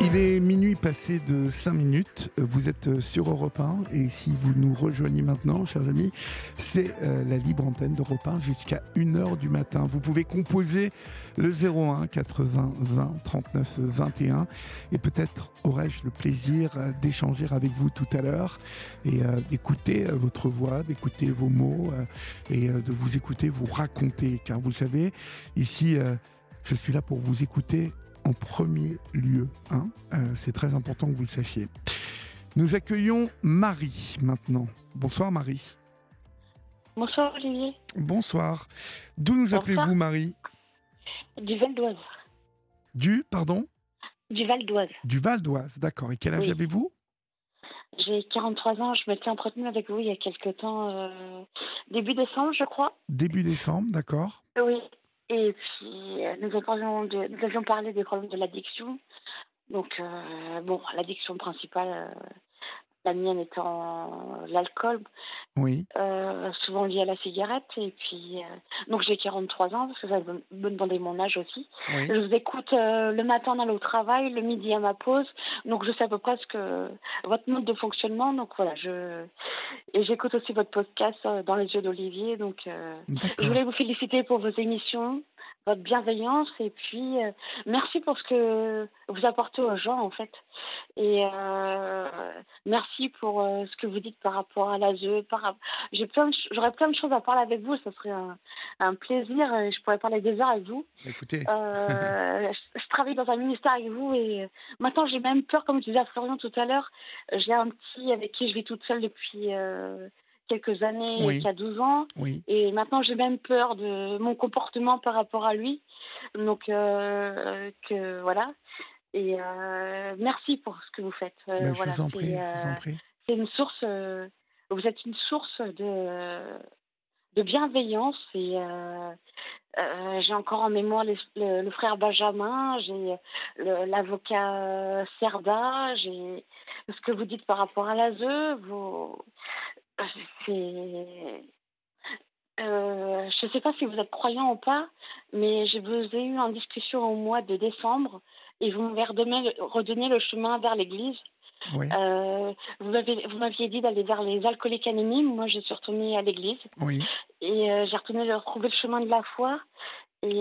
Il est minuit passé de 5 minutes. Vous êtes sur Europe 1 et si vous nous rejoignez maintenant, chers amis, c'est euh, la libre antenne d'Europe 1 jusqu'à 1h du matin. Vous pouvez composer le 01 80 20 39 21 et peut-être aurais-je le plaisir euh, d'échanger avec vous tout à l'heure et euh, d'écouter votre voix, d'écouter vos mots et de vous écouter vous raconter. Car vous le savez, ici, je suis là pour vous écouter en premier lieu. Hein euh, c'est très important que vous le sachiez. Nous accueillons Marie maintenant. Bonsoir Marie. Bonsoir Olivier. Bonsoir. D'où nous appelez-vous Marie? Du Val d'Oise. Du, pardon? Du Val d'Oise. Du Val d'Oise, d'accord. Et quel âge avez-vous? J'ai 43 ans. Je m'étais entretenue avec vous il y a quelque temps, euh, début décembre, je crois. Début décembre, d'accord. Oui. Et puis, euh, nous avions, de, nous avions parlé des problèmes de l'addiction. Donc, euh, bon, l'addiction principale, euh, la mienne étant l'alcool. Oui. souvent liée à la cigarette. Et puis, donc j'ai 43 ans, parce que ça me demandait mon âge aussi. Je vous écoute le matin en allant au travail, le midi à ma pause. Donc, je sais à peu près ce que votre mode de fonctionnement. Donc, voilà, je. Et j'écoute aussi votre podcast dans les yeux d'Olivier. Donc, je voulais vous féliciter pour vos émissions votre bienveillance et puis euh, merci pour ce que vous apportez aux gens en fait. Et euh, merci pour euh, ce que vous dites par rapport à l'ASE. Par... J'ai plein j'aurais plein de choses à parler avec vous. Ce serait un, un plaisir. Et je pourrais parler des heures avec vous. Écoutez, je, travaille dans un ministère avec vous et maintenant j'ai même peur, comme je disais à Florian tout à l'heure. J'ai un petit avec qui je vis toute seule depuis quelques années, il y a 12 ans. Et maintenant, j'ai même peur de mon comportement par rapport à lui. Donc, euh, que voilà. Et euh, merci pour ce que vous faites. Euh, ben, voilà, je, vous en prie, C'est une source. vous êtes une source de, de bienveillance et. j'ai encore en mémoire le, frère Benjamin, j'ai l'avocat Serda, j'ai ce que vous dites par rapport à l'ASE, vous, c'est. Euh, je ne sais pas si vous êtes croyant ou pas, mais je vous ai eu en discussion au mois de décembre et vous m'avez redonné, le chemin vers l'église. Euh, vous m'aviez dit d'aller vers les alcooliques anonymes. Moi, je suis retournée à l'église. Oui. Et euh, j'ai retourné de retrouver le chemin de la foi. Et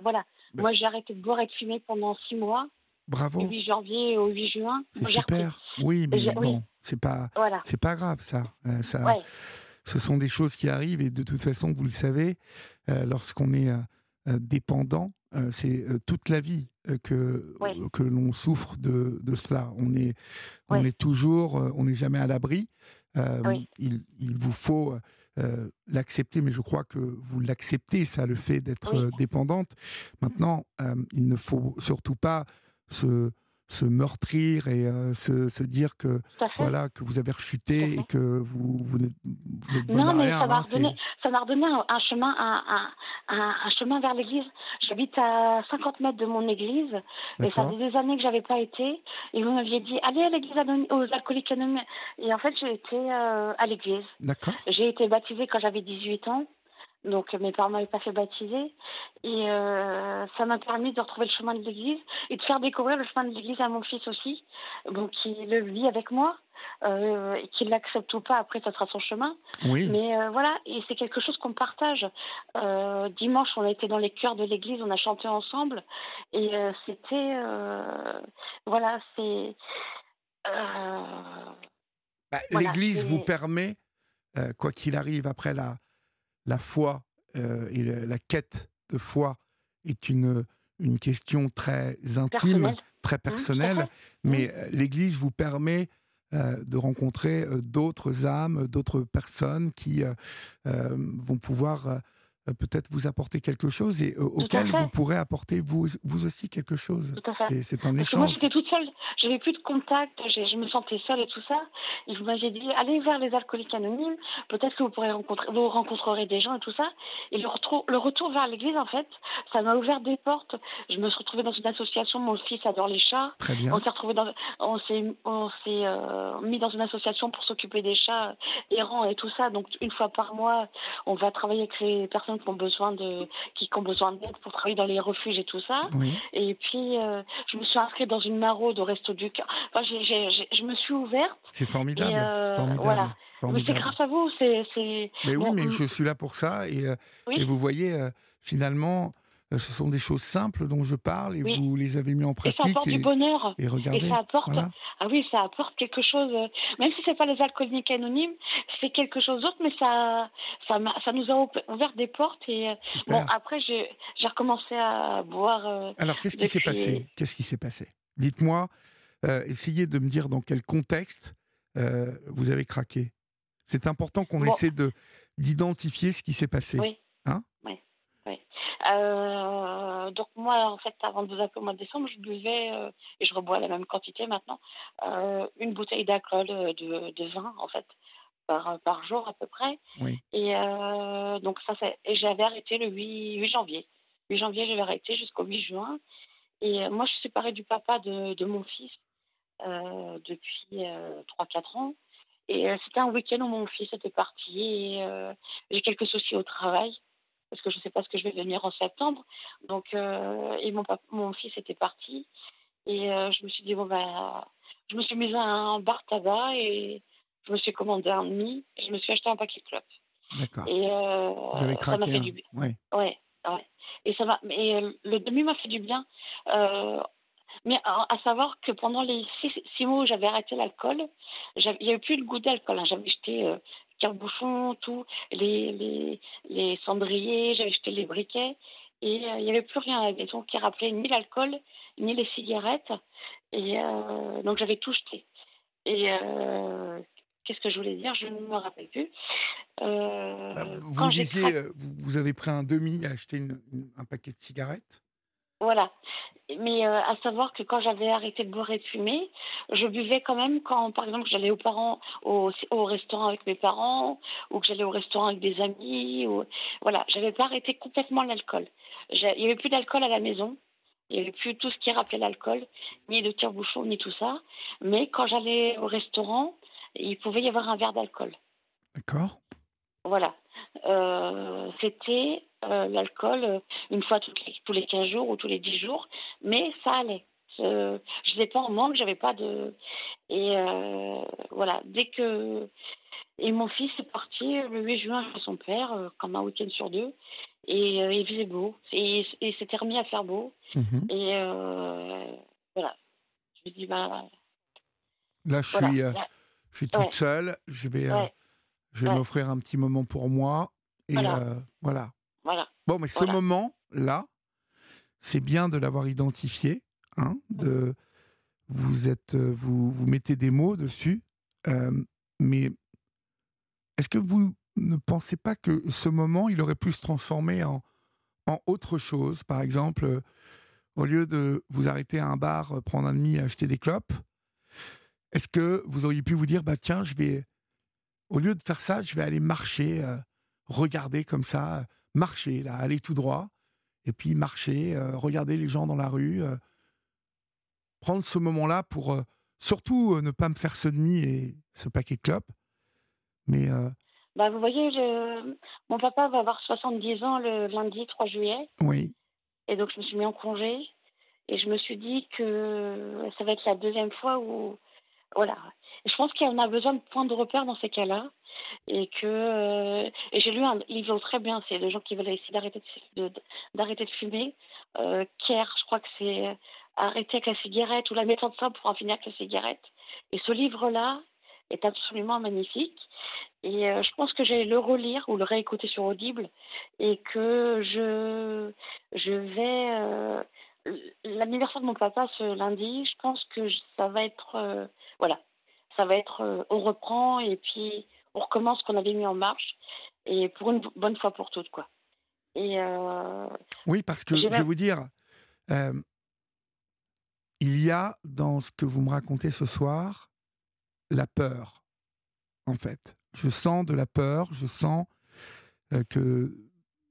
voilà. Bah Moi, j'ai arrêté de boire et de fumer pendant six mois. Bravo. Du 8 janvier au 8 juin. C'est super. Oui, mais bon, c'est pas, c'est pas grave ça. Euh, ça Ce sont des choses qui arrivent et de toute façon, vous le savez, euh, lorsqu'on est euh, dépendant, c'est toute la vie que, que l'on souffre de, de, cela. On est, on est toujours, on n'est jamais à l'abri. Il, il, vous faut l'accepter, mais je crois que vous l'acceptez, ça, le fait d'être dépendante. Maintenant, il ne faut surtout pas se, se meurtrir et euh, se, se, dire que voilà que vous avez rechuté et que vous, vous n'êtes non mais ça m'a hein, redonné ça m'a redonné un, chemin un, un, un, chemin vers l'église. J'habite à 50 mètres de mon église et ça faisait des années que j'avais pas été et vous m'aviez dit allez à l'église aux alcooliques anonymes. Et en fait j'ai été euh, à l'église. D'accord. J'ai été baptisée quand j'avais 18 ans donc mes parents m'avaient pas fait baptiser et euh, ça m'a permis de retrouver le chemin de l'église et de faire découvrir le chemin de l'église à mon fils aussi, donc qui le vit avec moi. Euh, et qu'il l'accepte ou pas, après ça sera son chemin. Oui. Mais euh, voilà, et c'est quelque chose qu'on partage. Euh, dimanche, on a été dans les chœurs de l'église, on a chanté ensemble, et euh, c'était, euh, voilà, c'est. Bah, l'église vous permet, quoi qu'il arrive, après la la foi euh, et la, quête de foi est une, une question très intime, très mmh, personnelle, mais euh, l'Église vous permet euh, de rencontrer d'autres âmes, d'autres personnes qui vont pouvoir peut-être vous apporter quelque chose et auquel vous pourrez apporter vous, vous aussi quelque chose. C'est un échange. moi, j'étais toute seule j'avais plus de contact, je me sentais seule et tout ça. Et vous m'aviez dit, allez vers les alcooliques anonymes, peut-être que vous pourrez rencontrer, vous rencontrerez des gens et tout ça. Et le retour, le retour vers l'église, en fait, ça m'a ouvert des portes. Je me suis retrouvée dans une association, mon fils adore les chats. Très bien. On s'est retrouvés dans, on s'est, on s'est euh, mis dans une association pour s'occuper des chats errants et tout ça. Donc, une fois par mois, on va travailler avec les personnes qui ont besoin de qui, ont besoin d'aide pour travailler dans les refuges et tout ça. Et puis je me suis inscrite dans une maraude au Resto du Cœur. Enfin, je me suis ouverte. C'est formidable. Voilà. Mais c'est grâce à vous. C'est. Mais oui, mais je suis là pour ça et, et vous voyez finalement euh, ce sont des choses simples dont je parle et vous les avez mis en pratique. Et ça apporte du bonheur. Et regardez. ça apporte, ah oui, ça apporte quelque chose. Euh, même si c'est pas les alcooliques anonymes, c'est quelque chose d'autre, mais ça, ça, ça, nous a ouvert des portes. Et euh, bon, après, j'ai recommencé à boire. Alors, qu'est-ce qui s'est passé? Qu'est-ce qui s'est passé? Dites-moi. essayez de me dire dans quel contexte vous avez craqué. C'est important qu'on essaie de d'identifier ce qui s'est passé. Oui. Euh, donc moi, en fait, avant de vous appeler au mois de décembre, je buvais, euh, et je rebois la même quantité maintenant, euh, une bouteille d'alcool de, de, vin, en fait, par, par jour à peu près. Oui. Et donc ça, et j'avais arrêté le 8, 8 janvier. 8 janvier, j'avais arrêté jusqu'au 8 juin. Et moi, je suis séparée du papa de, de mon fils depuis 3-4 ans. Et c'était un week-end où mon fils était parti et j'ai quelques soucis au travail parce que je ne sais pas ce que je vais devenir en septembre. Donc, euh, et mon, mon fils était parti. Et euh, je me suis dit, bon, ben, je me suis mise à un bar tabac et je me suis commandé un demi et je me suis acheté un paquet de clopes. D'accord. Et euh, ça m'a fait du bien. Ouais. ouais. ouais. Et ça mais le demi m'a fait du bien. mais à, savoir que pendant les six, mois où j'avais arrêté l'alcool, il n'y avait plus le goût d'alcool. Hein. J'avais jeté bouchon, tout, les, les, les cendriers, j'avais jeté les briquets. Et euh, il n'y avait plus rien à la maison qui rappelait ni l'alcool, ni les cigarettes. Et euh, donc j'avais tout jeté. Et euh, qu'est-ce que je voulais dire? Je ne me rappelle plus. Bah, vous disiez, vous, avez pris un demi à acheter un paquet de cigarettes? Voilà. Mais euh, à savoir que quand j'avais arrêté de boire et de fumer, je buvais quand même quand, par exemple, j'allais aux parents, au, au, restaurant avec mes parents, ou que j'allais au restaurant avec des amis. Ou... Voilà, j'avais pas arrêté complètement l'alcool. Il y avait plus d'alcool à la maison. Il n'y avait plus tout ce qui rappelait l'alcool, ni de tire-bouchon, ni tout ça. Mais quand j'allais au restaurant, il pouvait y avoir un verre d'alcool. D'accord. Voilà. Euh, c'était euh, l'alcool euh, une fois tous les 15 jours ou tous les 10 jours, mais ça allait. je n'étais pas en manque, j'avais pas de. Et voilà, dès que. Et mon fils est parti le 8 juin chez son père, comme un week-end sur deux, et il faisait beau. Et il s'était remis à faire beau. Mhm. Et voilà. Je me dis, bah. Là, je suis, je suis toute seule. Je vais. Je vais m'offrir un petit moment pour moi. Et voilà. voilà. Bon, mais ce moment-là, c'est bien de l'avoir identifié. Hein, de, vous, êtes, vous, vous mettez des mots dessus. mais est-ce que vous ne pensez pas que ce moment, il aurait pu se transformer en, en autre chose? Par exemple, au lieu de vous arrêter à un bar, prendre un demi et acheter des clopes, est-ce que vous auriez pu vous dire, bah tiens, je vais au lieu de faire ça, je vais aller marcher, euh, regarder comme ça, marcher, là, aller tout droit, et puis marcher, euh, regarder les gens dans la rue, euh, prendre ce moment-là pour surtout ne pas me faire ce demi et ce paquet de clopes. Mais. Bah, vous voyez, mon papa va avoir 70 ans le lundi 3 juillet. Oui. Et donc, je me suis mis en congé. Et je me suis dit que ça va être la deuxième fois où. Voilà je pense qu'on a besoin de points de repère dans ces cas-là. Et que euh, et j'ai lu un livre très bien, c'est des gens qui veulent essayer d'arrêter de, d'arrêter de, fumer. Euh, je crois que c'est euh, arrêter avec la cigarette ou la méthode simple pour en finir avec la cigarette. Et ce livre-là est absolument magnifique. Et euh, je pense que j'allais le relire ou le réécouter sur Audible et que je, je vais. L'anniversaire de mon papa ce lundi, je pense que ça va être. voilà, ça va être on reprend et puis on recommence ce qu'on avait mis en marche et pour une bonne fois pour toutes quoi. Et euh, oui, parce que je vais vous dire, euh, il y a dans ce que vous me racontez ce soir la peur, en fait. Je sens de la peur, je sens que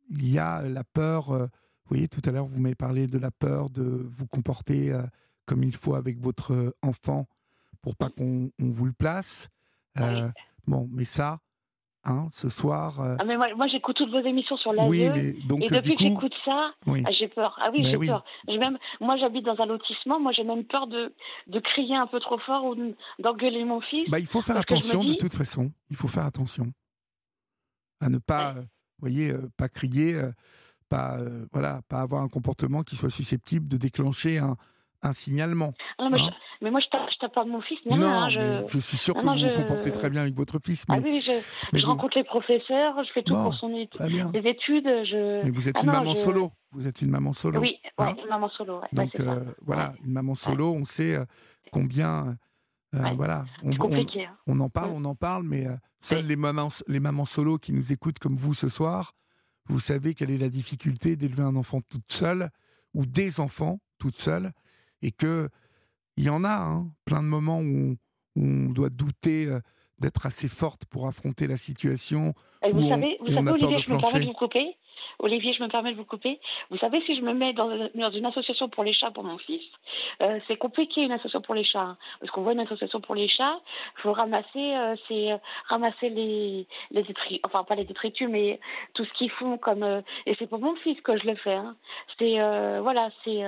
il y a la peur. vous voyez, tout à l'heure, vous m'avez parlé de la peur de vous comporter comme il faut avec votre enfant pour pas qu'on vous le place. Euh, bon, mais ça, Hein, ce soir. Ah mais moi, moi j'écoute toutes vos émissions sur la oui, donc, et depuis que j'écoute ça, ah, j'ai peur. Ah oui, j'ai peur. Même, moi j'habite dans un lotissement, moi j'ai même peur de, de crier un peu trop fort ou d'engueuler mon fils. Bah, il faut faire attention de toute façon. Il faut faire attention à ne pas, vous voyez, pas crier, pas, voilà, pas avoir un comportement qui soit susceptible de déclencher un, un signalement. Ah hein. Mais, moi, je tape, tape pas mon fils. Non, non je... je... suis sûr que vous vous comportez très bien avec votre fils. Ah oui, je, rencontre les professeurs, je fais tout pour son étude, les études. Je... Mais vous êtes ah une maman solo. Vous êtes une maman solo. Oui, hein une maman solo. Donc euh, voilà, une maman solo, on sait euh, combien. Euh, voilà, on, compliqué, hein. on, en parle, on en parle, mais seules les mamans, les mamans solo qui nous écoutent comme vous ce soir, vous savez quelle est la difficulté d'élever un enfant toute seule ou des enfants toutes seules et que il y en a hein, plein de moments où on, doit douter euh, d'être assez forte pour affronter la situation. vous savez, vous savez Olivier, je me permets de vous couper. Olivier, je me permets de vous couper. Vous savez, si je me mets dans, une association pour les chats pour mon fils, euh, c'est compliqué une association pour les chats. Hein. parce qu'on voit une association pour les chats, il faut ramasser, euh, euh, les détritus, enfin pas les détritus, mais tout ce qu'ils font comme. et c'est pour mon fils que je le fais. Hein. C'est, voilà, c'est.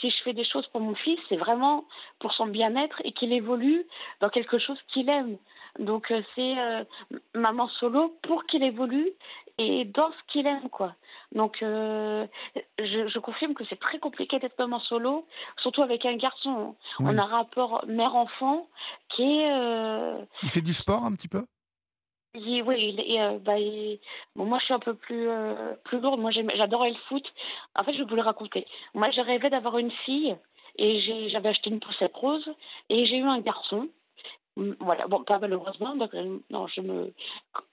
si je fais des choses pour mon fils, c'est vraiment pour son bien-être et qu'il évolue dans quelque chose qu'il aime. Donc c'est maman solo pour qu'il évolue et dans ce qu'il aime, quoi. Donc, euh, je, confirme que c'est très compliqué d'être maman solo, surtout avec un garçon. On a un rapport mère-enfant qui est. Euh, il fait du sport un petit peu? Oui, il, euh, bah, bon, moi je suis un peu plus, plus lourde. Moi j'adorais le foot. En fait, je voulais raconter. Moi j'ai rêvé d'avoir une fille et j'avais acheté une poussette rose et j'ai eu un garçon. Voilà, bon, pas malheureusement, non, je me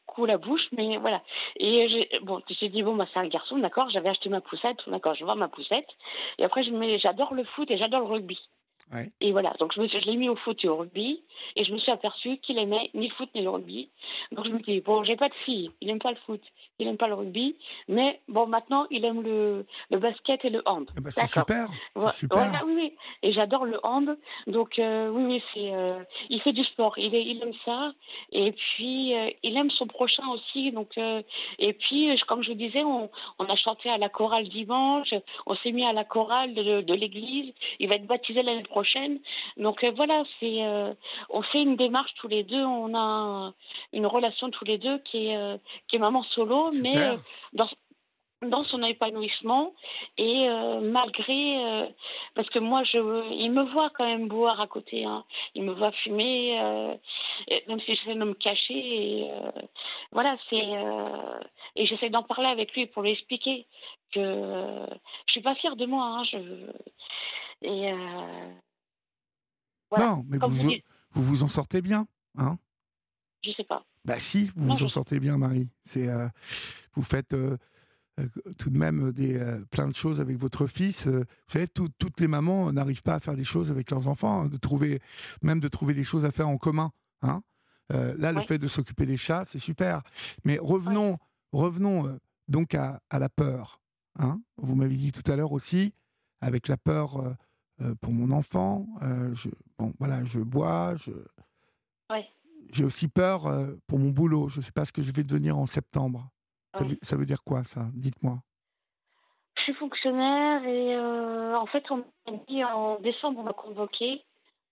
coup la bouche, mais voilà. Et j'ai, bon, j'ai dit, bon, bah, c'est un garçon, d'accord, j'avais acheté ma poussette, d'accord, je vois ma poussette. Et après, je j'adore le foot et j'adore le rugby. Et voilà, donc je, me je l'ai mis au foot et au rugby, et je me suis aperçue qu'il aimait ni le foot ni le rugby. Donc je me dis, bon, j'ai pas de fille, il aime pas le foot, il aime pas le rugby, mais bon, maintenant il aime le, le basket et le hand. Eh ben, c'est super, super. oui, oui, et j'adore le hand, donc euh, oui, oui, c'est, euh, il fait du sport, il, il aime ça, et puis euh, il aime son prochain aussi, donc, et puis, comme je vous disais, on, on, a chanté à la chorale dimanche, on s'est mis à la chorale de, de l'église, il va être baptisé l'année prochaine prochaine. Donc euh, voilà, c'est euh, on fait une démarche tous les deux, on a une relation tous les deux qui est euh, qui est maman solo, mais dans dans son épanouissement et malgré parce que moi je il me voit quand même boire à côté hein. il me voit fumer même si j'essaie de me cacher et voilà c'est et j'essaie d'en parler avec lui pour lui expliquer que je suis pas fière de moi hein, je et non, mais vous, vous, vous, en sortez bien, hein? Je sais pas. Bah si, vous vous en sortez bien, Marie. C'est, euh, vous faites euh, euh, tout de même des, plein de choses avec votre fils. vous savez, toutes les mamans n'arrivent pas à faire des choses avec leurs enfants, hein, de trouver, même de trouver des choses à faire en commun. Hein là, le fait de s'occuper des chats, c'est super. Mais revenons, revenons donc à, à, la peur. Hein vous m'avez dit tout à l'heure aussi, avec la peur pour mon enfant. Euh, je, bon, voilà, je bois. Je... J'ai aussi peur euh, pour mon boulot. Je ne sais pas ce que je vais devenir en septembre. Ça, veut, dire quoi, ça? Dites-moi. Je suis fonctionnaire et en fait, on m'a dit en décembre, on m'a convoqué.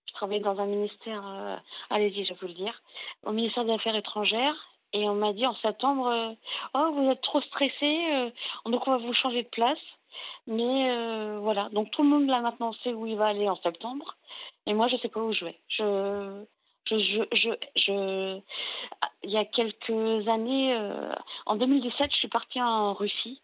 Je travaillais dans un ministère, allez-y, je vais vous le dire, au ministère des Affaires étrangères. Et on m'a dit en septembre, oh, vous êtes trop stressé, donc on va vous changer de place. Mais euh, voilà, donc tout le monde là maintenant sait où il va aller en septembre. Et moi, je sais pas où je vais. Je, je, je, je, il y a quelques années, euh, en 2017, je suis partie en Russie.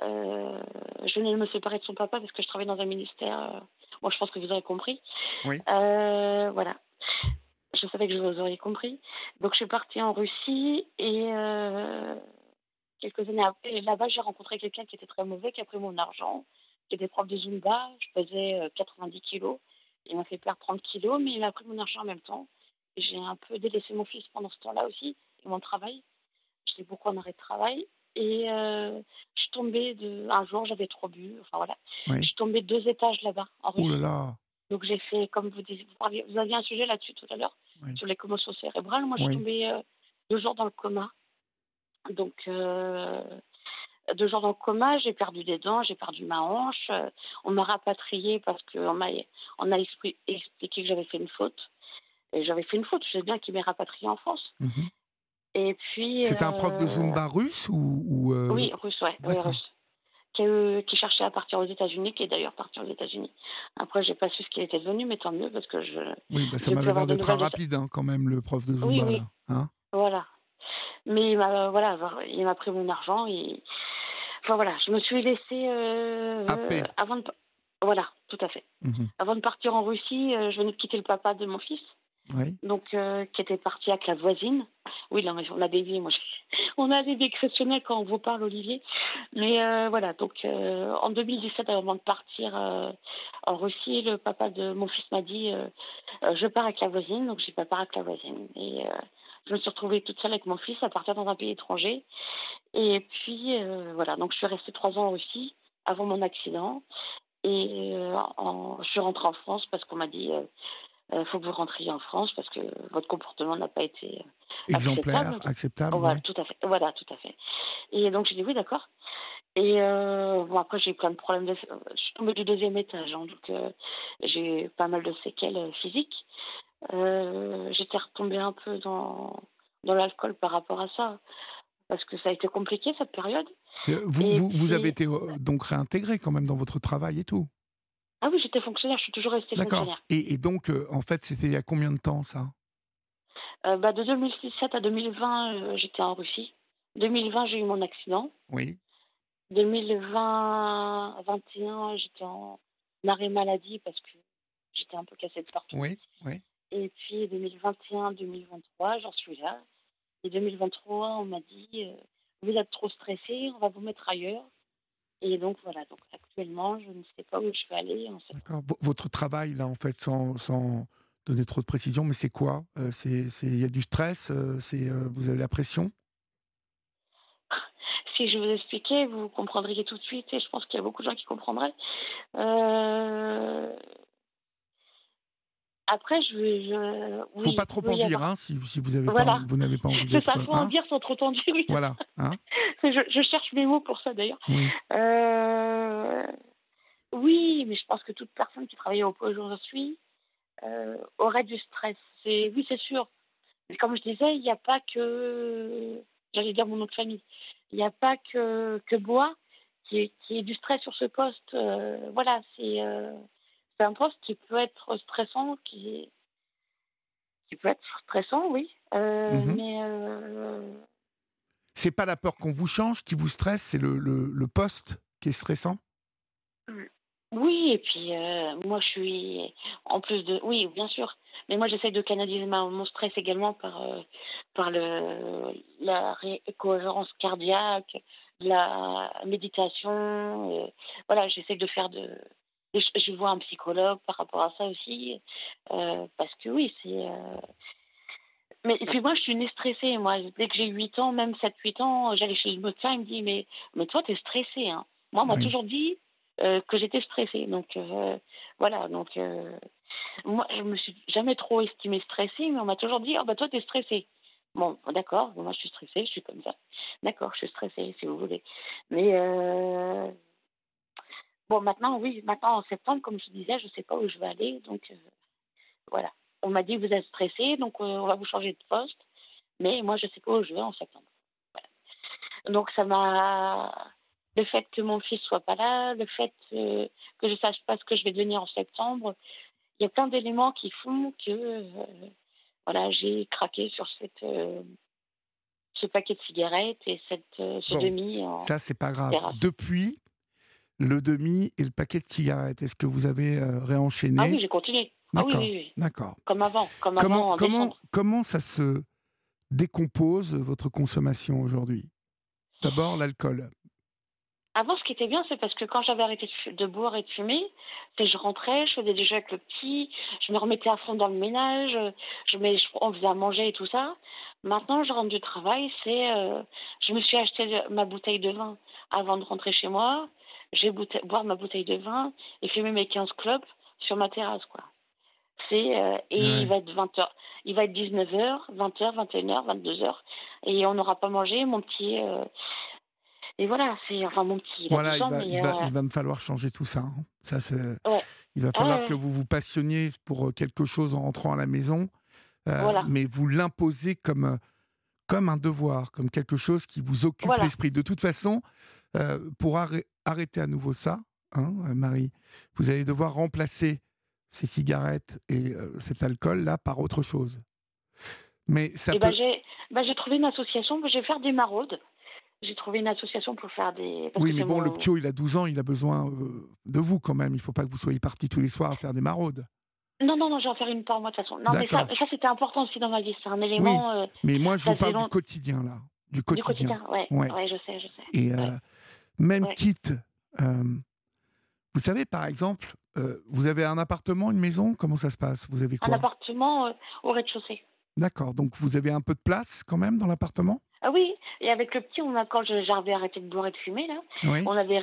Euh, je venais de me séparer de son papa parce que je travaillais dans un ministère. moi, je pense que vous avez compris. Oui. voilà. Je savais que vous auriez compris. Donc, je suis partie en Russie et quelques années après, là-bas, j'ai rencontré quelqu'un qui était très mauvais, qui a pris mon argent, qui était prof de Zumba. Je pesais 90 euh, kilos. Il m'a fait perdre 30 kilos, mais il a pris mon argent en même temps. J'ai un peu délaissé mon fils pendant ce temps-là aussi, et mon travail. Je sais pourquoi on arrête de travail. Et euh, je suis tombée de. Un jour, j'avais trop bu. Enfin voilà. Je suis tombée deux étages là-bas. En oh là là Donc j'ai fait, comme vous disiez, vous, aviez un sujet là-dessus tout à l'heure, sur les commotions cérébrales. Moi, je suis tombée euh, deux jours dans le coma. Donc, euh, deux jours dans le coma, j'ai perdu des dents, j'ai perdu ma hanche. on m'a rapatrié parce qu'on m'a, on a expliqué que j'avais fait une faute. Et j'avais fait une faute, je sais bien qu'il m'ait rapatrié en France. Mhm. Et puis. C'était un prof de Zumba russe ou. Oui, russe, ouais, oui, russe qui, cherchait à partir aux États-Unis, qui est d'ailleurs parti aux États-Unis. Après, j'ai pas su ce qu'il était devenu, mais tant mieux parce que je. Oui, bah, ça m'a l'air d'être rapide hein, quand même, le prof de Zumba. Oui, oui. hein voilà. Mais il m'a voilà, il m'a pris mon argent et. Enfin voilà, je me suis laissée. Euh, avant de. Voilà, tout à fait. Mhm. Avant de partir en Russie, euh, je venais de quitter le papa de mon fils. Oui. Donc, euh, qui était parti avec la voisine. Oui, on a des vies, moi. On a des exceptionnelles quand on vous parle, Olivier. Mais euh, voilà, donc euh, en 2017, avant de partir en Russie, le papa de mon fils m'a dit Je pars avec la voisine, donc j'ai pas part avec la voisine. Et je me suis retrouvée toute seule avec mon fils à partir dans un pays étranger. Et puis, voilà, donc je suis restée trois ans en Russie avant mon accident. Et je suis rentrée en France parce qu'on m'a dit il euh, faut que vous rentriez en France parce que votre comportement n'a pas été euh, exemplaire, acceptable. voilà, tout à fait. Voilà, tout à fait. Et donc j'ai dit oui, d'accord. Et euh, bon après j'ai eu plein de problèmes. De... Je suis tombée du deuxième étage, hein, donc j'ai eu pas mal de séquelles physiques. J'étais retombée un peu dans dans l'alcool par rapport à ça parce que ça a été compliqué cette période. Vous, vous, vous, avez été donc réintégré quand même dans votre travail et tout ah oui, j'étais fonctionnaire, je suis toujours restée fonctionnaire. Et, et donc, euh, en fait, c'était il y a combien de temps ça? Euh, bah, De 2017 à 2020, euh, j'étais en Russie. 2020, j'ai eu mon accident. Oui. 2020, 2021, j'étais en arrêt maladie parce que j'étais un peu cassée de partout. Oui, oui. Et puis 2021, 2023, j'en suis là. Et 2023, on m'a dit, vous êtes trop stressé, on va vous mettre ailleurs. Et donc voilà, donc actuellement, je ne sais pas où je vais aller. D'accord. Votre travail, là, en fait, sans, sans donner trop de précision, mais c'est quoi euh, C'est Il y a du stress euh, c'est euh, Vous avez la pression? Si je vous expliquais, vous comprendriez tout de suite, et je pense qu'il y a beaucoup de gens qui comprendraient. Après, je ne Je... Oui, faut pas trop en dire, hein, si, si, vous avez pas, vous n'avez pas envie C'est ça, faut en hein. dire sans trop tendu. Oui. Voilà. Hein je, je, cherche mes mots pour ça d'ailleurs. Oui. Euh, oui, mais je pense que toute personne qui travaille au je suis euh, aurait du stress. Oui, c'est sûr. Mais comme je disais, il n'y a pas que, j'allais dire mon nom de famille, il n'y a pas que que Bois qui est, qui est du stress sur ce poste. Euh, voilà, c'est c'est un poste qui peut être stressant, qui, qui peut être stressant, oui. Euh, mhm. Mais. Euh... C'est pas la peur qu'on vous change qui vous stresse, c'est le, le, le, poste qui est stressant? Oui, et puis euh, moi je suis. En plus de. Oui, bien sûr. Mais moi j'essaie de canaliser mon stress également par, euh, par le, la cohérence cardiaque, la méditation. voilà, j'essaie de faire de je, vois un psychologue par rapport à ça aussi, euh, parce que oui, c'est. Euh, mais et puis moi, je suis née stressée. Moi, dès que j'ai 8 ans, même 7-8 ans, j'allais chez le médecin, il me dit Mais, mais toi, t'es stressée. Hein. Moi, on m'a toujours dit euh, que j'étais stressée. Donc, voilà. Donc, moi, je me suis jamais trop estimée stressée, mais on m'a toujours dit Oh, bah, toi, t'es stressée. Bon, d'accord, moi, je suis stressée, je suis comme ça. D'accord, je suis stressée, si vous voulez. Mais. Bon, maintenant, oui, maintenant en septembre, comme je disais, je ne sais pas où je vais aller. Donc, euh, voilà. On m'a dit, vous êtes stressé, donc euh, on va vous changer de poste. Mais moi, je sais pas où je vais en septembre. Donc, ça m'a. Le fait que mon fils soit pas là, le fait euh, que je sache pas ce que je vais devenir en septembre, il y a plein d'éléments qui font que voilà, j'ai craqué sur cette, ce paquet de cigarettes et cette, ce demi. En ça, c'est pas grave. Depuis, le demi et le paquet de cigarettes. Est-ce que vous avez euh, réenchaîné? Ah oui, j'ai continué. Ah oui, oui, D'accord. Comme avant. Comme comment, avant comment, comment ça se décompose votre consommation aujourd'hui? D'abord l'alcool. Avant, ce qui était bien, c'est parce que quand j'avais arrêté de boire et de fumer, c'est je rentrais, je faisais déjà avec le petit, je me remettais à fond dans le ménage, je, mets, on faisait à manger et tout ça. Maintenant, je rentre du travail, c'est, euh, je me suis acheté ma bouteille de vin avant de rentrer chez moi je vais boire ma bouteille de vin et fumer mes 15 clopes sur ma terrasse, quoi. C'est, euh, et il va être 20h, il va être 19h, 20h, 21h, 22h. et on n'aura pas mangé. Mon petit. Euh, et voilà, c'est enfin mon petit. voilà, il, va, me falloir changer tout ça. Hein. Ça, c'est. Il va falloir que vous vous passionniez pour quelque chose en rentrant à la maison, mais vous l'imposez comme comme un devoir, comme quelque chose qui vous occupe l'esprit. De toute façon, pour arrêter à nouveau ça, hein, Marie, vous allez devoir remplacer ces cigarettes et cet alcool-là par autre chose. Mais ça eh ben, ben, j'ai trouvé une association, je vais faire des maraudes. J'ai trouvé une association pour faire des. oui, mais bon, le ptio, il a 12 ans, il a besoin de vous quand même. Il ne faut pas que vous soyez partis tous les soirs à faire des maraudes. Non, non, non, je vais en faire une par mois de toute façon. Non, mais ça, ça c'était important aussi dans ma vie. C'est un élément. mais moi, je vous parle du quotidien, là. Du quotidien. Du quotidien, ouais. ouais. je sais, je sais. Et même quitte vous savez, par exemple, euh, vous avez un appartement, une maison? Comment ça se passe? Vous avez quoi? Un appartement euh, au rez-de-chaussée. D'accord. Donc vous avez un peu de place quand même dans l'appartement? Ah oui, et avec le petit, on a, quand j'avais arrêté de boire et de fumer, là, on avait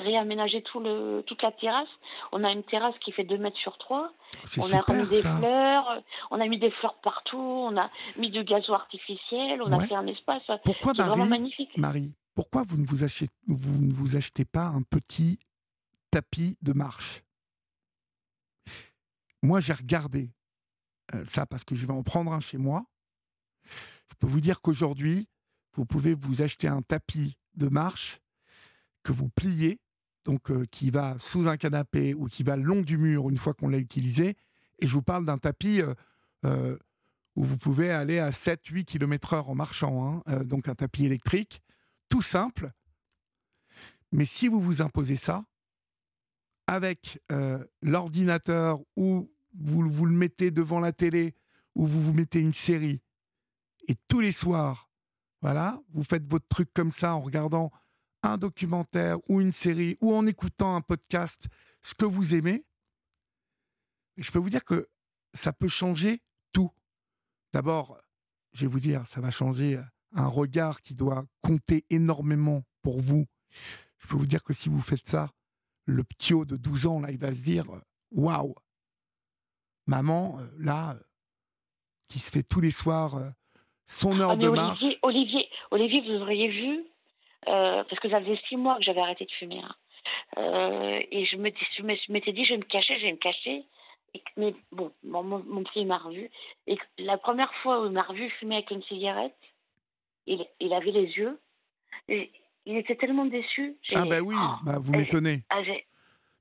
réaménagé tout le, toute la terrasse. On a une terrasse qui fait 2 mètres sur 3. On a remis des fleurs, on a mis des fleurs partout, on a mis du gazon artificiel, on a fait un espace. Pourquoi, Marie, vraiment magnifique. Marie, pourquoi vous ne vous, achetez, vous ne vous achetez pas un petit tapis de marche? Moi, j'ai regardé ça parce que je vais en prendre un chez moi. Je peux vous dire qu'aujourd'hui, vous pouvez vous acheter un tapis de marche que vous pliez, donc euh, qui va sous un canapé ou qui va le long du mur une fois qu'on l'a utilisé. Et je vous parle d'un tapis euh, où vous pouvez aller à 7-8 km/h en marchant, hein, donc un tapis électrique, tout simple. Mais si vous vous imposez ça, avec euh, l'ordinateur ou vous, vous le mettez devant la télé ou vous vous mettez une série et tous les soirs, voilà, vous faites votre truc comme ça en regardant un documentaire ou une série ou en écoutant un podcast, ce que vous aimez, je peux vous dire que ça peut changer tout. D'abord, je vais vous dire, ça va changer un regard qui doit compter énormément pour vous. Je peux vous dire que si vous faites ça, le ptio de 12 ans, là, il va se dire Waouh Maman, euh, là, euh, qui se fait tous les soirs euh, son heure ah, de Olivier, marche. Olivier, Olivier, vous auriez vu, parce que ça faisait six mois que j'avais arrêté de fumer. Hein. et je m'étais dit, je vais me cacher, je vais me cacher. mais bon, mon, mon petit m'a revu. Et la première fois où il m'a revu fumer avec une cigarette, il, il avait les yeux. Et, il était tellement déçu. Ah ben oui, oh, bah, vous m'étonnez. Ah,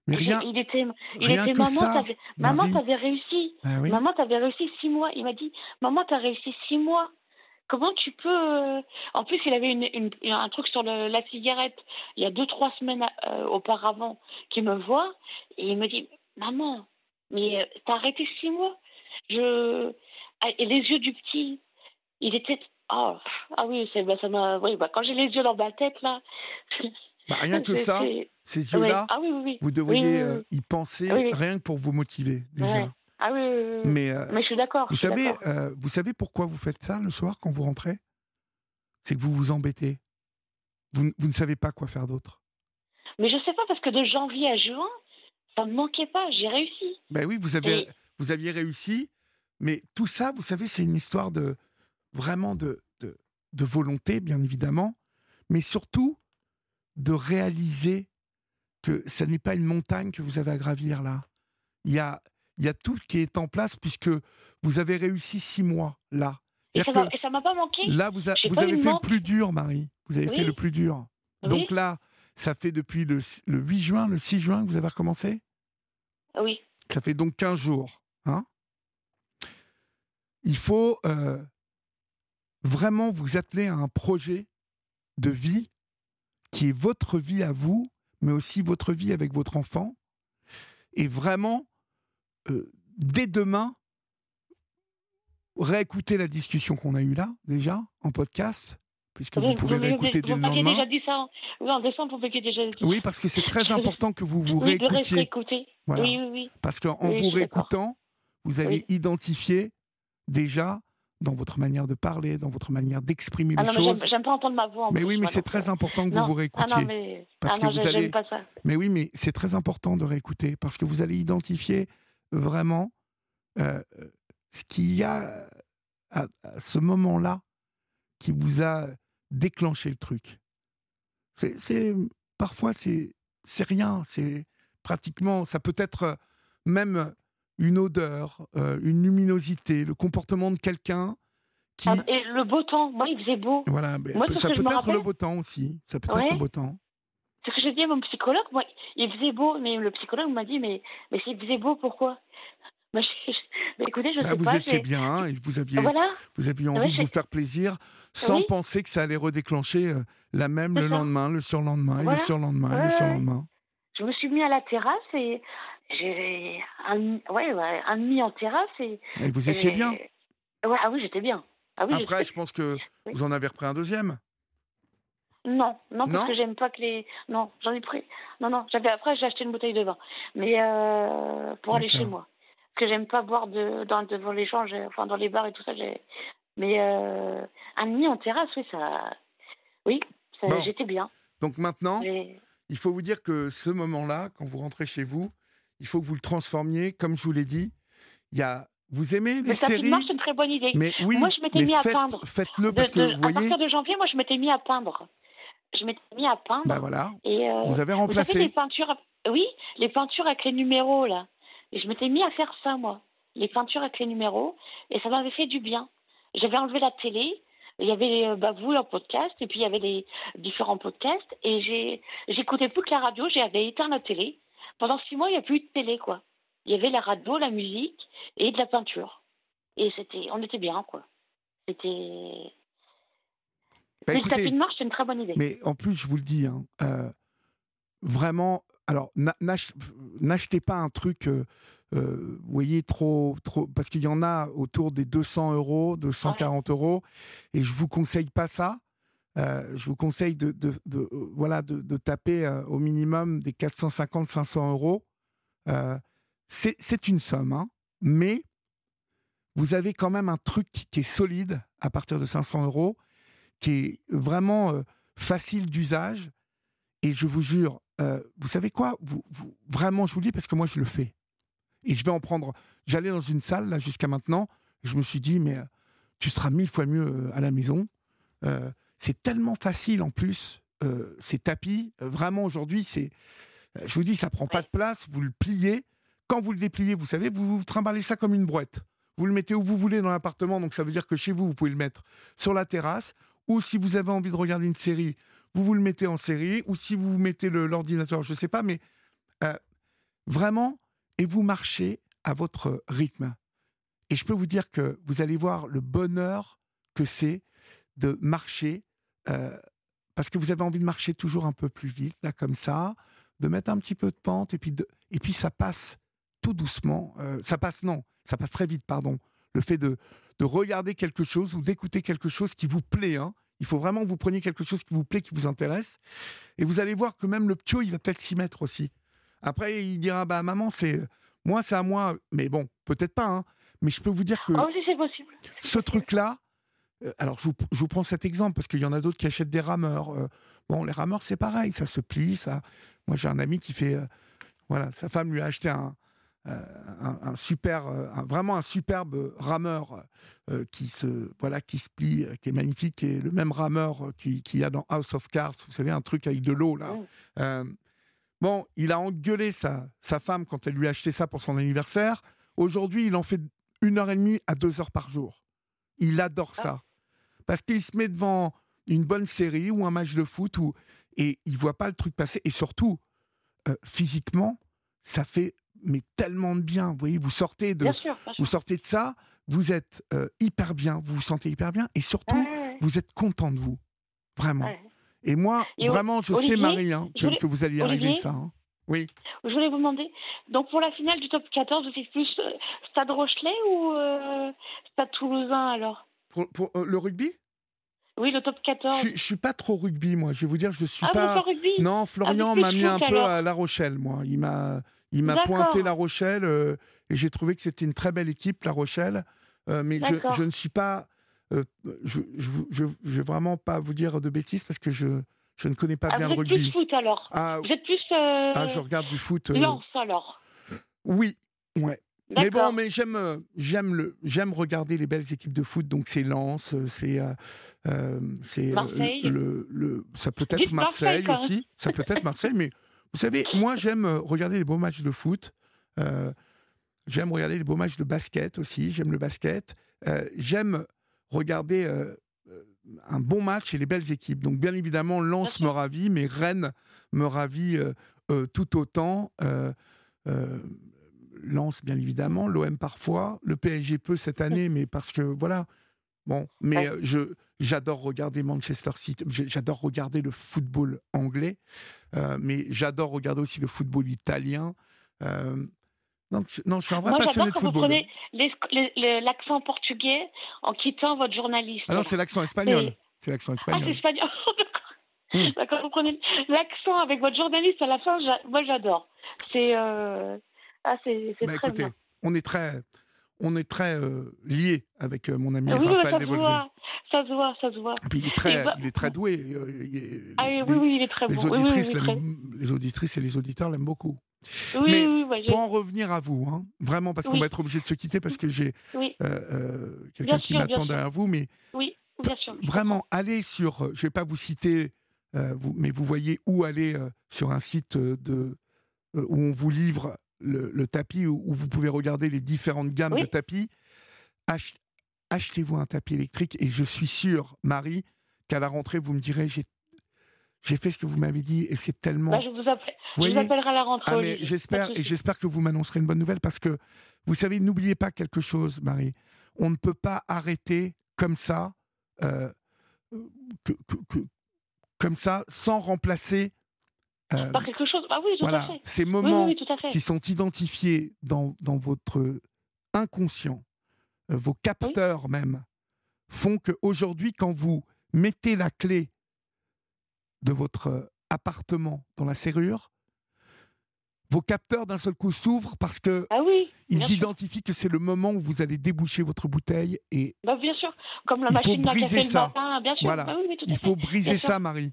mais rien. Il était, il était maman, t'avais, maman, t'avais réussi. Bah maman, t'avais réussi six mois. Il m'a dit, maman, t'as réussi six mois. Comment tu peux euh, En plus, il avait une, un truc sur la cigarette. Il y a deux trois semaines euh, auparavant, qui me voit et il me dit, maman, mais euh, t'as arrêté six mois. Je ah, et les yeux du petit, il était ah, ah oui, bah, ça m'a. Oui, bah, quand j'ai les yeux dans ma tête, là. Bah, rien que ça, ces yeux-là, ah vous devriez euh, y penser rien que pour vous motiver, déjà. Ah oui, Mais, euh, Mais je suis d'accord. Vous, savez, euh, vous savez pourquoi vous faites ça le soir quand vous rentrez? C'est que vous vous embêtez. Vous, vous, ne savez pas quoi faire d'autre. Mais je sais pas, parce que de janvier à juin, ça ne me manquait pas, j'ai réussi. Ben oui, vous, avez, vous aviez réussi, mais tout ça, vous savez, c'est une histoire de, vraiment de, de, volonté, bien évidemment, mais surtout de réaliser que ce n'est pas une montagne que vous avez à gravir là. Il y a, il y a tout qui est en place puisque vous avez réussi six mois là. Et ça m'a pas manqué. Là, vous, avez fait le plus dur, Marie. Vous avez fait le plus dur. Donc là, ça fait depuis le, le, 8 juin, le 6 juin que vous avez recommencé? Oui. Ça fait donc 15 jours. Hein Il faut euh, vraiment vous atteler à un projet de vie qui est votre vie à vous, mais aussi votre vie avec votre enfant. Et vraiment, euh, dès demain, réécouter la discussion qu'on a eue là, déjà, en podcast, puisque vous, pouvez réécouter dès le lendemain. déjà dit ça en décembre, vous déjà dit Oui, parce que c'est très important que vous vous réécoutiez. Voilà. Oui, oui, oui. Parce qu'en vous réécoutant, vous allez identifier déjà dans votre manière de parler, dans votre manière d'exprimer ah les choses. J'aime pas entendre ma voix. En mais oui, mais c'est très important que vous vous réécoutiez. Ah non, mais... Parce ah que vous allez... pas ça. Mais oui, mais c'est très important de réécouter parce que vous allez identifier vraiment euh, ce qu'il y a à, ce moment-là qui vous a déclenché le truc C'est parfois c'est c'est rien, c'est pratiquement ça peut être même une odeur, euh, une luminosité, le comportement de quelqu'un qui. Ah, et le beau temps, moi il faisait beau. Voilà, ça peut être le beau temps aussi. Ça peut être le beau temps. C'est ce que j'ai dit à mon psychologue, moi, il faisait beau, mais le psychologue m'a dit, mais, mais s'il faisait beau, pourquoi? Bah, écoutez, je bah, sais vous pas. Vous étiez bien, et vous aviez, vous aviez envie de vous faire plaisir sans penser que ça allait redéclencher euh, la même le lendemain, le surlendemain, et le surlendemain, et le surlendemain. Je me suis mis à la terrasse et j'ai un, ouais, un demi en terrasse. Et, et vous étiez bien ouais, Ah oui, j'étais bien. Ah oui, Après, je pense que vous en avez repris un deuxième. Non, non, parce que j'aime pas que les. Non, j'en ai pris. Non, non, j'avais après j'ai acheté une bouteille de vin, mais euh, pour aller chez moi, parce que j'aime pas boire de, dans, devant les gens, enfin dans les bars et tout ça. Mais euh, un demi en terrasse, oui, ça, oui, j'étais bien. Donc maintenant, il faut vous dire que ce moment-là, quand vous rentrez chez vous, il faut que vous le transformiez, comme je vous l'ai dit. Il y a, vous aimez les séries? c'est une très bonne idée. Mais oui, moi, je m'étais mis à peindre. Faites-le parce que vous voyez. À partir de janvier, moi, je m'étais mis à peindre. Je m'étais mis à peindre. Bah voilà. Et euh, vous avez remplacé. les peintures. Oui, les peintures avec les numéros là. Et je m'étais mis à faire ça, moi. Les peintures avec les numéros. Et ça m'avait fait du bien. J'avais enlevé la télé. Il y avait euh, bah, vous, un podcast, et puis il y avait les différents podcasts. Et j'écoutais plus que la radio. J'avais éteint la télé pendant six mois, il n'y a plus de télé, quoi. Il y avait la radio, la musique et de la peinture. Et c'était, on était bien, quoi. C'était. Bah, le tapis de marche, c'est une très bonne idée. Mais en plus, je vous le dis, hein, euh, vraiment, alors n'achetez pas un truc, euh, euh, vous voyez, trop, trop, parce qu'il y en a autour des 200 euros, 240 euros, et je vous conseille pas ça. Euh, je vous conseille de, euh, voilà, de, taper euh, au minimum des 450-500 euros. c'est une somme, hein, mais vous avez quand même un truc qui est solide à partir de 500 euros, qui est vraiment facile d'usage. Et je vous jure, vous savez quoi? Vous, Vraiment, je vous le dis parce que moi, je le fais. Et je vais en prendre. J'allais dans une salle, là, jusqu'à maintenant, je me suis dit, mais tu seras mille fois mieux à la maison. C'est tellement facile en plus, euh, ces tapis. Euh, vraiment, aujourd'hui, c'est. Euh, je vous dis, ça prend pas de place. Vous le pliez. Quand vous le dépliez, vous savez, vous, vous trimballez ça comme une brouette. Vous le mettez où vous voulez dans l'appartement. Donc, ça veut dire que chez vous, vous pouvez le mettre sur la terrasse. Ou si vous avez envie de regarder une série, vous vous le mettez en série. Ou si vous mettez l'ordinateur, je ne sais pas. Mais vraiment, et vous marchez à votre rythme. Et je peux vous dire que vous allez voir le bonheur que c'est de marcher euh, parce que vous avez envie de marcher toujours un peu plus vite, là, comme ça, de mettre un petit peu de pente, et puis, de, et puis ça passe tout doucement. Euh, ça passe, non, ça passe très vite, pardon. Le fait de, de regarder quelque chose ou d'écouter quelque chose qui vous plaît. Hein. Il faut vraiment que vous preniez quelque chose qui vous plaît, qui vous intéresse. Et vous allez voir que même le ptio, il va peut-être s'y mettre aussi. Après, il dira, bah maman, c'est moi, c'est à moi. Mais bon, peut-être pas. Hein. Mais je peux vous dire que oh, possible. ce truc-là, alors, je vous, prends cet exemple parce qu'il y en a d'autres qui achètent des rameurs. Euh, bon, les rameurs, c'est pareil, ça se plie. Ça... Moi, j'ai un ami qui fait. Euh, voilà, sa femme lui a acheté un, un, super, vraiment un superbe rameur qui se, voilà, qui se plie, qui est magnifique, et le même rameur qu'il y a dans House of Cards. Vous savez, un truc avec de l'eau là. Bon, il a engueulé sa, sa femme quand elle lui a acheté ça pour son anniversaire. Aujourd'hui, il en fait une heure et demie à deux heures par jour. Il adore ça parce qu'il se met devant une bonne série ou un match de foot ou, et il voit pas le truc passer. Et surtout, euh, physiquement, ça fait mais tellement de bien. Vous voyez, vous sortez de, vous sortez de ça, vous êtes euh, hyper bien, vous vous sentez hyper bien, et surtout, vous êtes content de vous, vraiment. Et moi, vraiment, je sais, Marie, hein, que, vous alliez arriver ça. Hein. Oui. Je voulais vous demander, donc pour la finale du top 14, vous faites plus euh, Stade Rochelet ou Stade Toulousain alors? Pour, euh, le rugby? Oui, le top 14. Je, ne suis pas trop rugby, moi. Je vais vous dire, je suis ah, pas. pas rugby? Non, Florian m'a mis un peu à La Rochelle, moi. Il m'a, il m'a pointé La Rochelle euh, et j'ai trouvé que c'était une très belle équipe, La Rochelle. Euh, mais je, je, ne suis pas. je, je, vais vraiment pas vous dire de bêtises parce que je, je ne connais pas ah, bien le rugby. Vous êtes plus foot alors. Ah, vous êtes plus. Ah, je regarde du foot. Lance alors. Oui, ouais. Mais bon, mais j'aime, euh, j'aime le, j'aime regarder les belles équipes de foot. Donc c'est Lens, euh, c'est, euh, c'est le, le, ça peut être Marseille, aussi, ça peut être Marseille. Mais vous savez, moi j'aime regarder les beaux matchs de foot. j'aime regarder les beaux matchs de basket aussi. J'aime le basket. j'aime regarder un bon match et les belles équipes. Donc bien évidemment, Lens me ravit, mais Rennes me ravit tout autant. Lance bien évidemment, l'OM parfois, le PSG peu cette année, mais parce que voilà. Bon, mais euh, je j'adore regarder Manchester City, j'adore regarder le football anglais, euh, mais j'adore regarder aussi le football italien. Euh, donc, non, je suis un vrai passionné de football. Vous prenez l'accent portugais en quittant votre journaliste. Ah non, c'est l'accent espagnol. C'est l'accent espagnol. Ah, c'est espagnol. Hmm. D'accord, vous prenez l'accent avec votre journaliste à la fin, moi j'adore. C'est ah, c'est bah, très bien. On est très, on est très euh, liés avec euh, mon ami oui, Raphaël ça se voit, ça se voit, ça se voit. puis il est très, il est très doué. Euh, ah, oui, oui, il est très les bon. Auditrices Les auditrices et les auditeurs l'aiment beaucoup. Mais pour en revenir à vous, hein, vraiment, parce qu'on va être obligé de se quitter parce que j'ai quelqu'un qui m'attend derrière vous, mais oui, bien sûr. vraiment, allez sur, je ne vais pas vous citer, vous, mais vous voyez où aller sur un site de, où on vous livre le, tapis où, vous pouvez regarder les différentes gammes de tapis. achetez-vous un tapis électrique et je suis sûr, Marie, qu'à la rentrée, vous me direz j'ai fait ce que vous m'avez dit et c'est tellement. Bah, je, vous appellerai à la rentrée. Ah, j'espère et j'espère que vous m'annoncerez une bonne nouvelle parce que vous savez, n'oubliez pas quelque chose, Marie. On ne peut pas arrêter comme ça, euh, que, comme ça, sans remplacer euh, Par quelque chose. Ah oui, tout voilà, à fait. Ces moments qui sont identifiés dans, dans votre inconscient, euh, vos capteurs même, font qu'aujourd'hui, quand vous mettez la clé de votre appartement dans la serrure, vos capteurs d'un seul coup s'ouvrent parce que ah oui, ils identifient que c'est le moment où vous allez déboucher votre bouteille et bah bien sûr comme la machine faut briser ça. Matin, bien sûr. Voilà. Bah oui, il faut briser ça, Marie.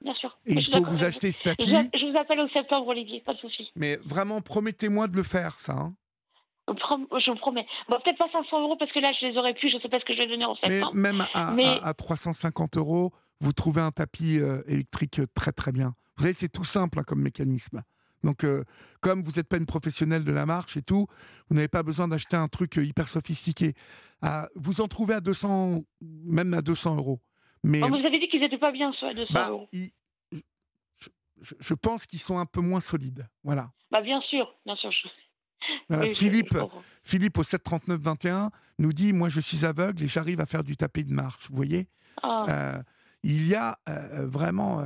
Bien sûr. Et il faut vous acheter ce tapis. Je, vous appelle au septembre, Olivier, pas de souci. Mais vraiment, promettez-moi de le faire, ça. Hein. Je vous promets. Bon, peut-être pas 500 euros parce que là, je les aurais plus. Je ne sais pas ce que je vais donner en septembre. Mais même à, 350 euros, vous trouvez un tapis euh, électrique très très bien. Vous savez, c'est tout simple hein, comme mécanisme. Donc, euh, comme vous n'êtes pas une professionnelle de la marche et tout, vous n'avez pas besoin d'acheter un truc euh, hyper sophistiqué. vous en trouvez à 200, même à 200 euros. Mais, vous avez dit qu'ils n'étaient pas bien, à 200 bah, euros. je, pense qu'ils sont un peu moins solides. Voilà. Bah, bien sûr, bien sûr. Philippe, Philippe au 739-21 nous dit Moi, je suis aveugle et j'arrive à faire du tapis de marche. Vous voyez ah. euh, Il y a euh, vraiment.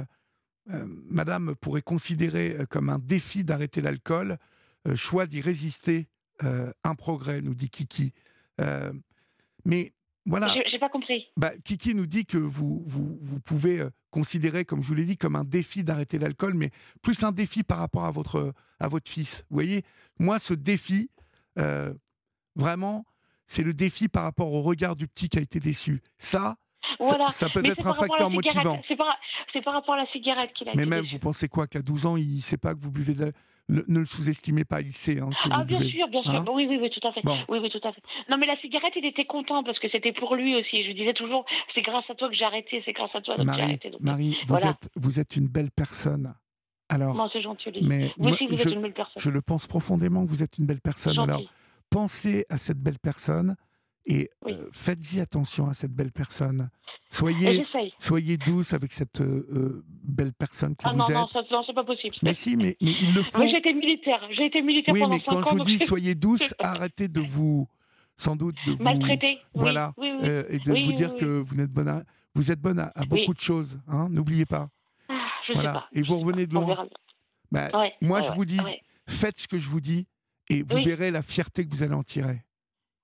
Euh, madame pourrait considérer comme un défi d'arrêter l'alcool, choix d'y résister, un progrès, nous dit Kiki. mais voilà. J'ai pas compris. Bah, Kiki nous dit que vous, vous, vous pouvez euh, considérer, comme je vous l'ai dit, comme un défi d'arrêter l'alcool, mais plus un défi par rapport à votre, à votre fils. Vous voyez, moi, ce défi, euh, vraiment, c'est le défi par rapport au regard du petit qui a été déçu. Ça, ça, peut être un facteur motivant. C'est par, par, rapport à la cigarette qu'il a Mais même, vous pensez quoi Qu'à 12 ans, il ne sait pas que vous buvez de ne, le sous-estimez pas, il sait. Hein, ah, bien sûr, bien sûr. Hein oui, oui, oui, tout à fait. Oui, oui, tout à fait. Non, mais la cigarette, il était content parce que c'était pour lui aussi. Je lui disais toujours, c'est grâce à toi que j'ai arrêté, c'est grâce à toi que j'ai arrêté. Marie, vous, êtes, vous êtes une belle personne. Alors, non, c'est gentil, Mais vous aussi, vous je, êtes une belle personne. Je le pense profondément vous êtes une belle personne. Alors, pensez à cette belle personne et euh, faites-y attention à cette belle personne. Soyez, soyez douce avec cette euh, euh, belle personne que ah, vous non, êtes. Non, non, c'est pas possible. Mais si, mais, mais il le faut. Moi, j'ai été militaire. J'ai été militaire oui, pendant mais quand je vous dis soyez douce, arrêtez de vous, sans doute, de vous maltraiter. Voilà, oui, et de vous dire que vous êtes bonne à, vous êtes bonne à, beaucoup de choses. Hein, N'oubliez pas. Ah, je voilà. Sais pas. Et vous revenez de loin. Bah, moi, je vous dis, faites ce que je vous dis, et vous verrez la fierté que vous allez en tirer.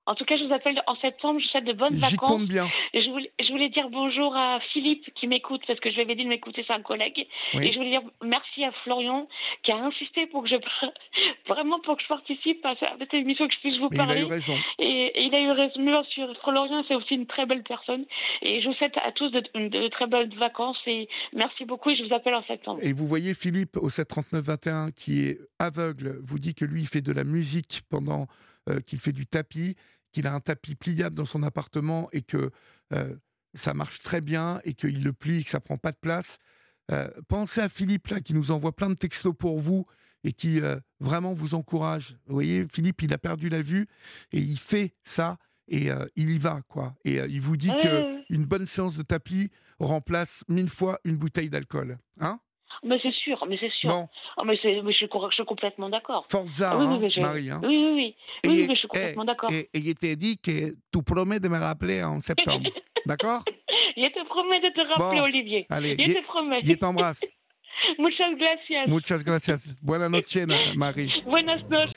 En tout cas, je vous appelle en septembre. Je souhaite de bonnes vacances. J'y compte bien. Je voulais, je voulais dire bonjour à Philippe qui m'écoute parce que je lui avais dit de m'écouter, c'est un collègue. Et je voulais dire merci à Florian qui a insisté pour que je vraiment pour que je participe à cette émission que je puisse vous parler. Il a eu raison. Et, il a eu raison. Bien sûr, Florian c'est aussi une très belle personne. Et je vous souhaite à tous de, de, très belles vacances et merci beaucoup. Et je vous appelle en septembre. Et vous voyez Philippe au 739 21 qui est aveugle, vous dit que lui il fait de la musique pendant qu'il fait du tapis, qu'il a un tapis pliable dans son appartement et que ça marche très bien et qu'il le plie et que ça prend pas de place. pensez à Philippe là qui nous envoie plein de textos pour vous et qui vraiment vous encourage. Vous voyez, Philippe, il a perdu la vue et il fait ça et il y va quoi. Et il vous dit que une bonne séance de tapis remplace mille fois une bouteille d'alcool, hein? Mais c'est sûr, mais c'est sûr. Oh, mais, mais, je, suis, je, suis, complètement d'accord. Forza, oui, oui, hein, Marie. Hein. Oui, oui, oui. oui, mais je suis complètement d'accord. Et, il t'a dit que tu promets de me rappeler en septembre. d'accord? Je te promets de te rappeler, Olivier. Allez, je te promets. Je t'embrasse. Muchas gracias. Muchas gracias. Buenas noches, Marie. Buenas noches.